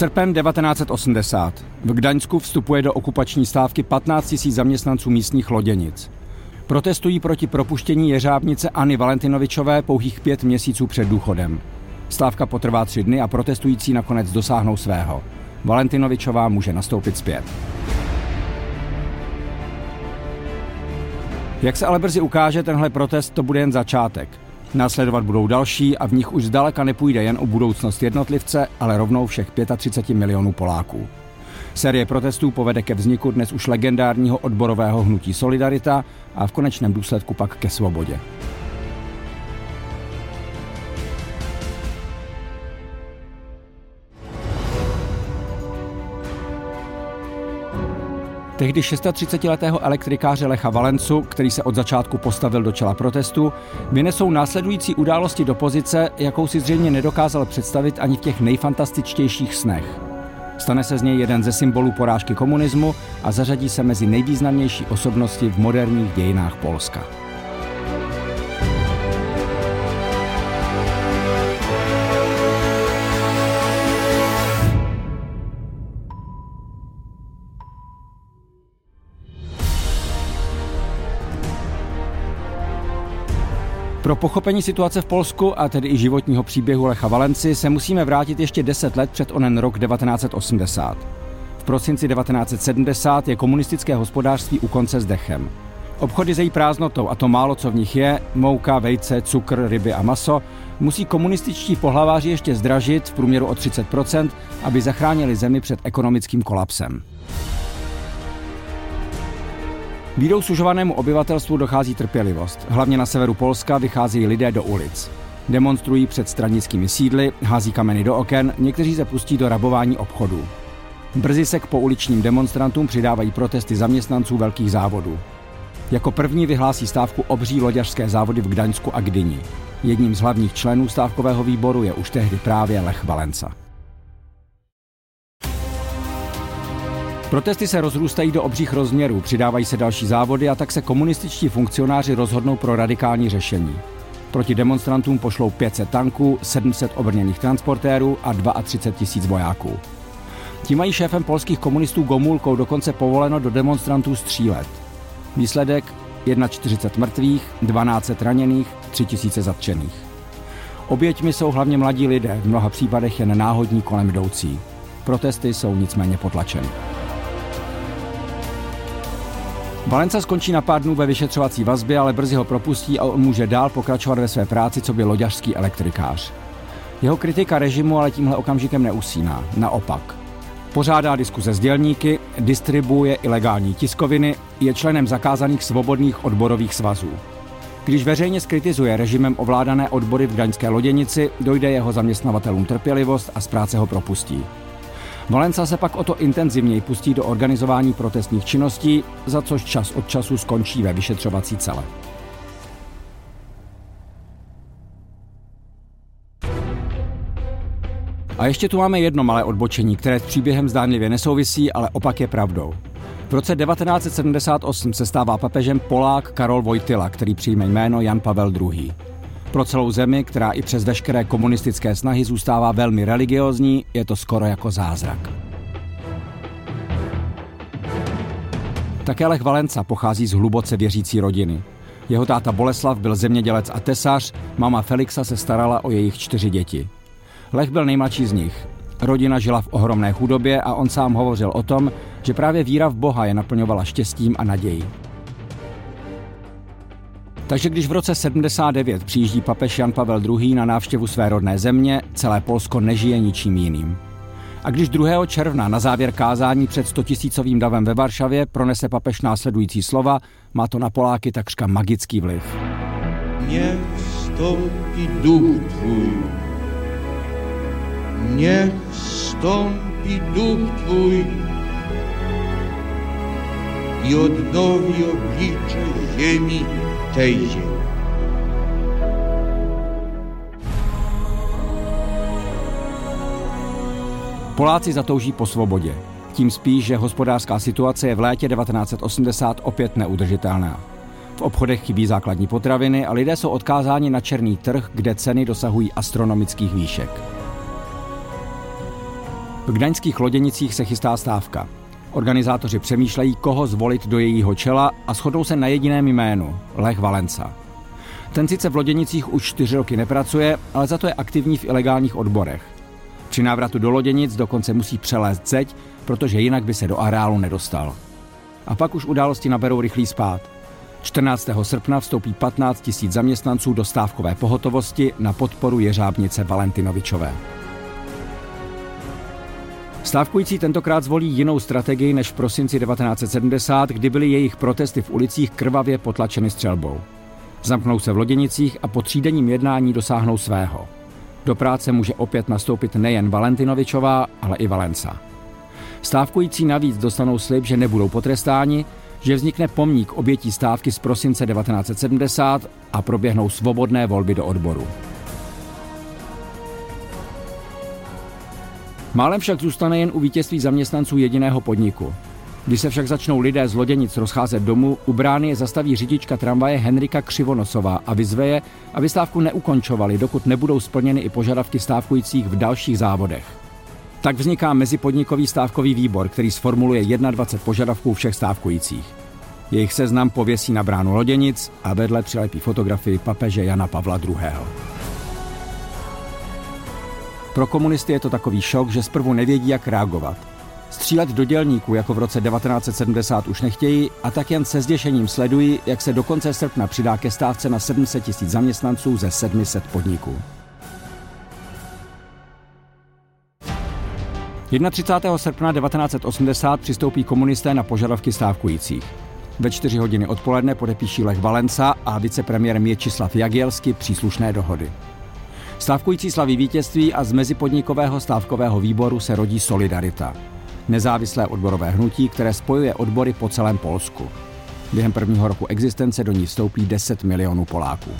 Srpen 1980. V Gdaňsku vstupuje do okupační stávky 15 000 zaměstnanců místních loděnic. Protestují proti propuštění jeřábnice Anny Valentinovičové pouhých pět měsíců před důchodem. Stávka potrvá tři dny a protestující nakonec dosáhnou svého. Valentinovičová může nastoupit zpět. Jak se ale brzy ukáže, tenhle protest to bude jen začátek. Následovat budou další a v nich už zdaleka nepůjde jen o budoucnost jednotlivce, ale rovnou všech 35 milionů Poláků. Série protestů povede ke vzniku dnes už legendárního odborového hnutí Solidarita a v konečném důsledku pak ke svobodě. Tehdy 36-letého elektrikáře Lecha Valencu, který se od začátku postavil do čela protestu, vynesou následující události do pozice, jakou si zřejmě nedokázal představit ani v těch nejfantastičtějších snech. Stane se z něj jeden ze symbolů porážky komunismu a zařadí se mezi nejvýznamnější osobnosti v moderních dějinách Polska. Pro pochopení situace v Polsku a tedy i životního příběhu Lecha Valenci se musíme vrátit ještě 10 let před onen rok 1980. V prosinci 1970 je komunistické hospodářství u konce s dechem. Obchody s její prázdnotou a to málo, co v nich je, mouka, vejce, cukr, ryby a maso, musí komunističtí pohlaváři ještě zdražit v průměru o 30%, aby zachránili zemi před ekonomickým kolapsem. Bídou sužovanému obyvatelstvu dochází trpělivost. Hlavně na severu Polska vychází lidé do ulic. Demonstrují před stranickými sídly, hází kameny do oken, někteří se pustí do rabování obchodů. Brzy se k pouličním demonstrantům přidávají protesty zaměstnanců velkých závodů. Jako první vyhlásí stávku obří loďařské závody v Gdaňsku a Gdyni. Jedním z hlavních členů stávkového výboru je už tehdy právě Lech Valenca. Protesty se rozrůstají do obřích rozměrů, přidávají se další závody a tak se komunističtí funkcionáři rozhodnou pro radikální řešení. Proti demonstrantům pošlou 500 tanků, 700 obrněných transportérů a 32 tisíc vojáků. Tím mají šéfem polských komunistů Gomulkou dokonce povoleno do demonstrantů střílet. Výsledek 41 mrtvých, 12 raněných, 3000 zatčených. Oběťmi jsou hlavně mladí lidé, v mnoha případech jen náhodní kolem jdoucí. Protesty jsou nicméně potlačeny. Valenca skončí na pár dnů ve vyšetřovací vazbě, ale brzy ho propustí a on může dál pokračovat ve své práci, co by loďařský elektrikář. Jeho kritika režimu ale tímhle okamžikem neusíná. Naopak. Pořádá diskuze s dělníky, distribuuje ilegální tiskoviny, je členem zakázaných svobodných odborových svazů. Když veřejně skritizuje režimem ovládané odbory v Gdaňské loděnici, dojde jeho zaměstnavatelům trpělivost a z práce ho propustí. Valenca se pak o to intenzivněji pustí do organizování protestních činností, za což čas od času skončí ve vyšetřovací cele. A ještě tu máme jedno malé odbočení, které s příběhem zdánlivě nesouvisí, ale opak je pravdou. V roce 1978 se stává papežem Polák Karol Vojtila, který přijme jméno Jan Pavel II. Pro celou zemi, která i přes veškeré komunistické snahy zůstává velmi religiozní, je to skoro jako zázrak. Také Lech Valenca pochází z hluboce věřící rodiny. Jeho táta Boleslav byl zemědělec a tesař, mama Felixa se starala o jejich čtyři děti. Lech byl nejmladší z nich. Rodina žila v ohromné chudobě a on sám hovořil o tom, že právě víra v Boha je naplňovala štěstím a nadějí. Takže když v roce 79 přijíždí papež Jan Pavel II. na návštěvu své rodné země, celé Polsko nežije ničím jiným. A když 2. června na závěr kázání před 100 tisícovým davem ve Varšavě pronese papež následující slova, má to na Poláky takřka magický vliv. Niech vstoupí duch tvůj. Niech vstoupí duch tvůj i odnowi oblicze ziemi ziemi. Poláci zatouží po svobodě. Tím spíš, že hospodářská situace je v létě 1980 opět neudržitelná. V obchodech chybí základní potraviny a lidé jsou odkázáni na černý trh, kde ceny dosahují astronomických výšek. V gdaňských loděnicích se chystá stávka. Organizátoři přemýšlejí, koho zvolit do jejího čela a shodnou se na jediném jménu – Lech Valenca. Ten sice v loděnicích už čtyři roky nepracuje, ale za to je aktivní v ilegálních odborech. Při návratu do loděnic dokonce musí přelézt zeď, protože jinak by se do areálu nedostal. A pak už události naberou rychlý spát. 14. srpna vstoupí 15 000 zaměstnanců do stávkové pohotovosti na podporu jeřábnice Valentinovičové. Stávkující tentokrát zvolí jinou strategii než v prosinci 1970, kdy byly jejich protesty v ulicích krvavě potlačeny střelbou. Zamknou se v loděnicích a po třídenním jednání dosáhnou svého. Do práce může opět nastoupit nejen Valentinovičová, ale i Valenca. Stávkující navíc dostanou slib, že nebudou potrestáni, že vznikne pomník obětí stávky z prosince 1970 a proběhnou svobodné volby do odboru. Málem však zůstane jen u vítězství zaměstnanců jediného podniku. Když se však začnou lidé z loděnic rozcházet domů, u brány je zastaví řidička tramvaje Henrika Křivonosová a vyzve je, aby stávku neukončovali, dokud nebudou splněny i požadavky stávkujících v dalších závodech. Tak vzniká mezipodnikový stávkový výbor, který sformuluje 21 požadavků všech stávkujících. Jejich seznam pověsí na bránu loděnic a vedle přilepí fotografii papeže Jana Pavla II. Pro komunisty je to takový šok, že zprvu nevědí, jak reagovat. Střílet do dělníků jako v roce 1970 už nechtějí a tak jen se zděšením sledují, jak se do konce srpna přidá ke stávce na 700 tisíc zaměstnanců ze 700 podniků. 31. srpna 1980 přistoupí komunisté na požadavky stávkujících. Ve čtyři hodiny odpoledne podepíší Lech Valenca a vicepremiér Měčislav Jagielsky příslušné dohody. Stávkující slaví vítězství a z mezipodnikového stávkového výboru se rodí Solidarita. Nezávislé odborové hnutí, které spojuje odbory po celém Polsku. Během prvního roku existence do ní vstoupí 10 milionů Poláků.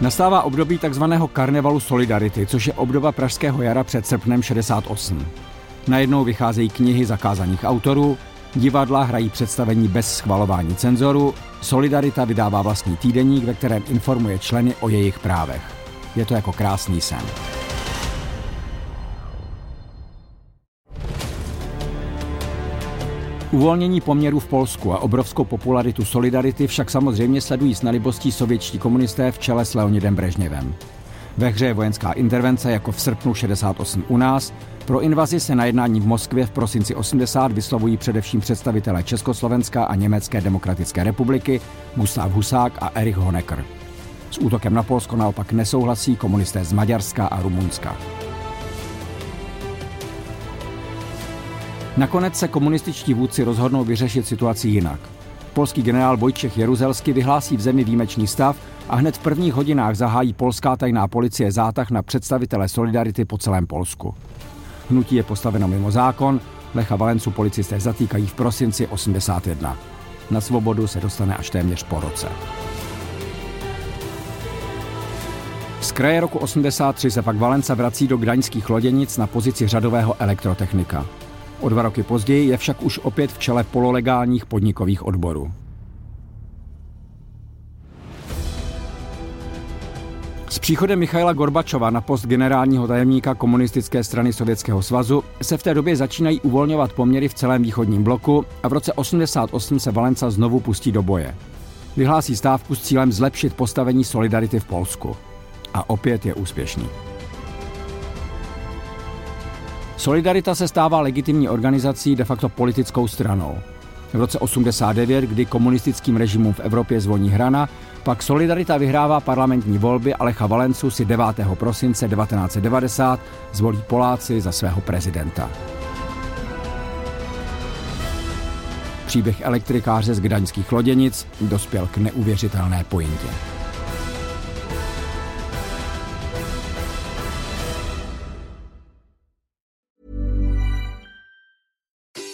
Nastává období takzvaného karnevalu Solidarity, což je obdoba Pražského jara před srpnem 68. Najednou vycházejí knihy zakázaných autorů, divadla hrají představení bez schvalování cenzoru, Solidarita vydává vlastní týdeník, ve kterém informuje členy o jejich právech. Je to jako krásný sen. Uvolnění poměrů v Polsku a obrovskou popularitu Solidarity však samozřejmě sledují s nalibostí sovětští komunisté v čele s Leonidem Brežněvem. Ve hře je vojenská intervence jako v srpnu 68 u nás. Pro invazi se na jednání v Moskvě v prosinci 80 vyslovují především představitelé Československa a Německé demokratické republiky Gustav Husák a Erich Honecker. S útokem na Polsko naopak nesouhlasí komunisté z Maďarska a Rumunska. Nakonec se komunističtí vůdci rozhodnou vyřešit situaci jinak. Polský generál Vojčech Jeruzelsky vyhlásí v zemi výjimečný stav a hned v prvních hodinách zahájí polská tajná policie zátah na představitele Solidarity po celém Polsku. Hnutí je postaveno mimo zákon, Lecha Valencu policisté zatýkají v prosinci 81. Na svobodu se dostane až téměř po roce. Z kraje roku 83 se pak Valenca vrací do gdaňských loděnic na pozici řadového elektrotechnika. O dva roky později je však už opět v čele pololegálních podnikových odborů. S příchodem Michaila Gorbačova na post generálního tajemníka komunistické strany Sovětského svazu se v té době začínají uvolňovat poměry v celém východním bloku a v roce 88 se Valenca znovu pustí do boje. Vyhlásí stávku s cílem zlepšit postavení solidarity v Polsku. A opět je úspěšný. Solidarita se stává legitimní organizací, de facto politickou stranou. V roce 89, kdy komunistickým režimům v Evropě zvoní hrana, pak Solidarita vyhrává parlamentní volby a Lecha Valencu si 9. prosince 1990 zvolí Poláci za svého prezidenta. Příběh elektrikáře z gdaňských loděnic dospěl k neuvěřitelné pointě.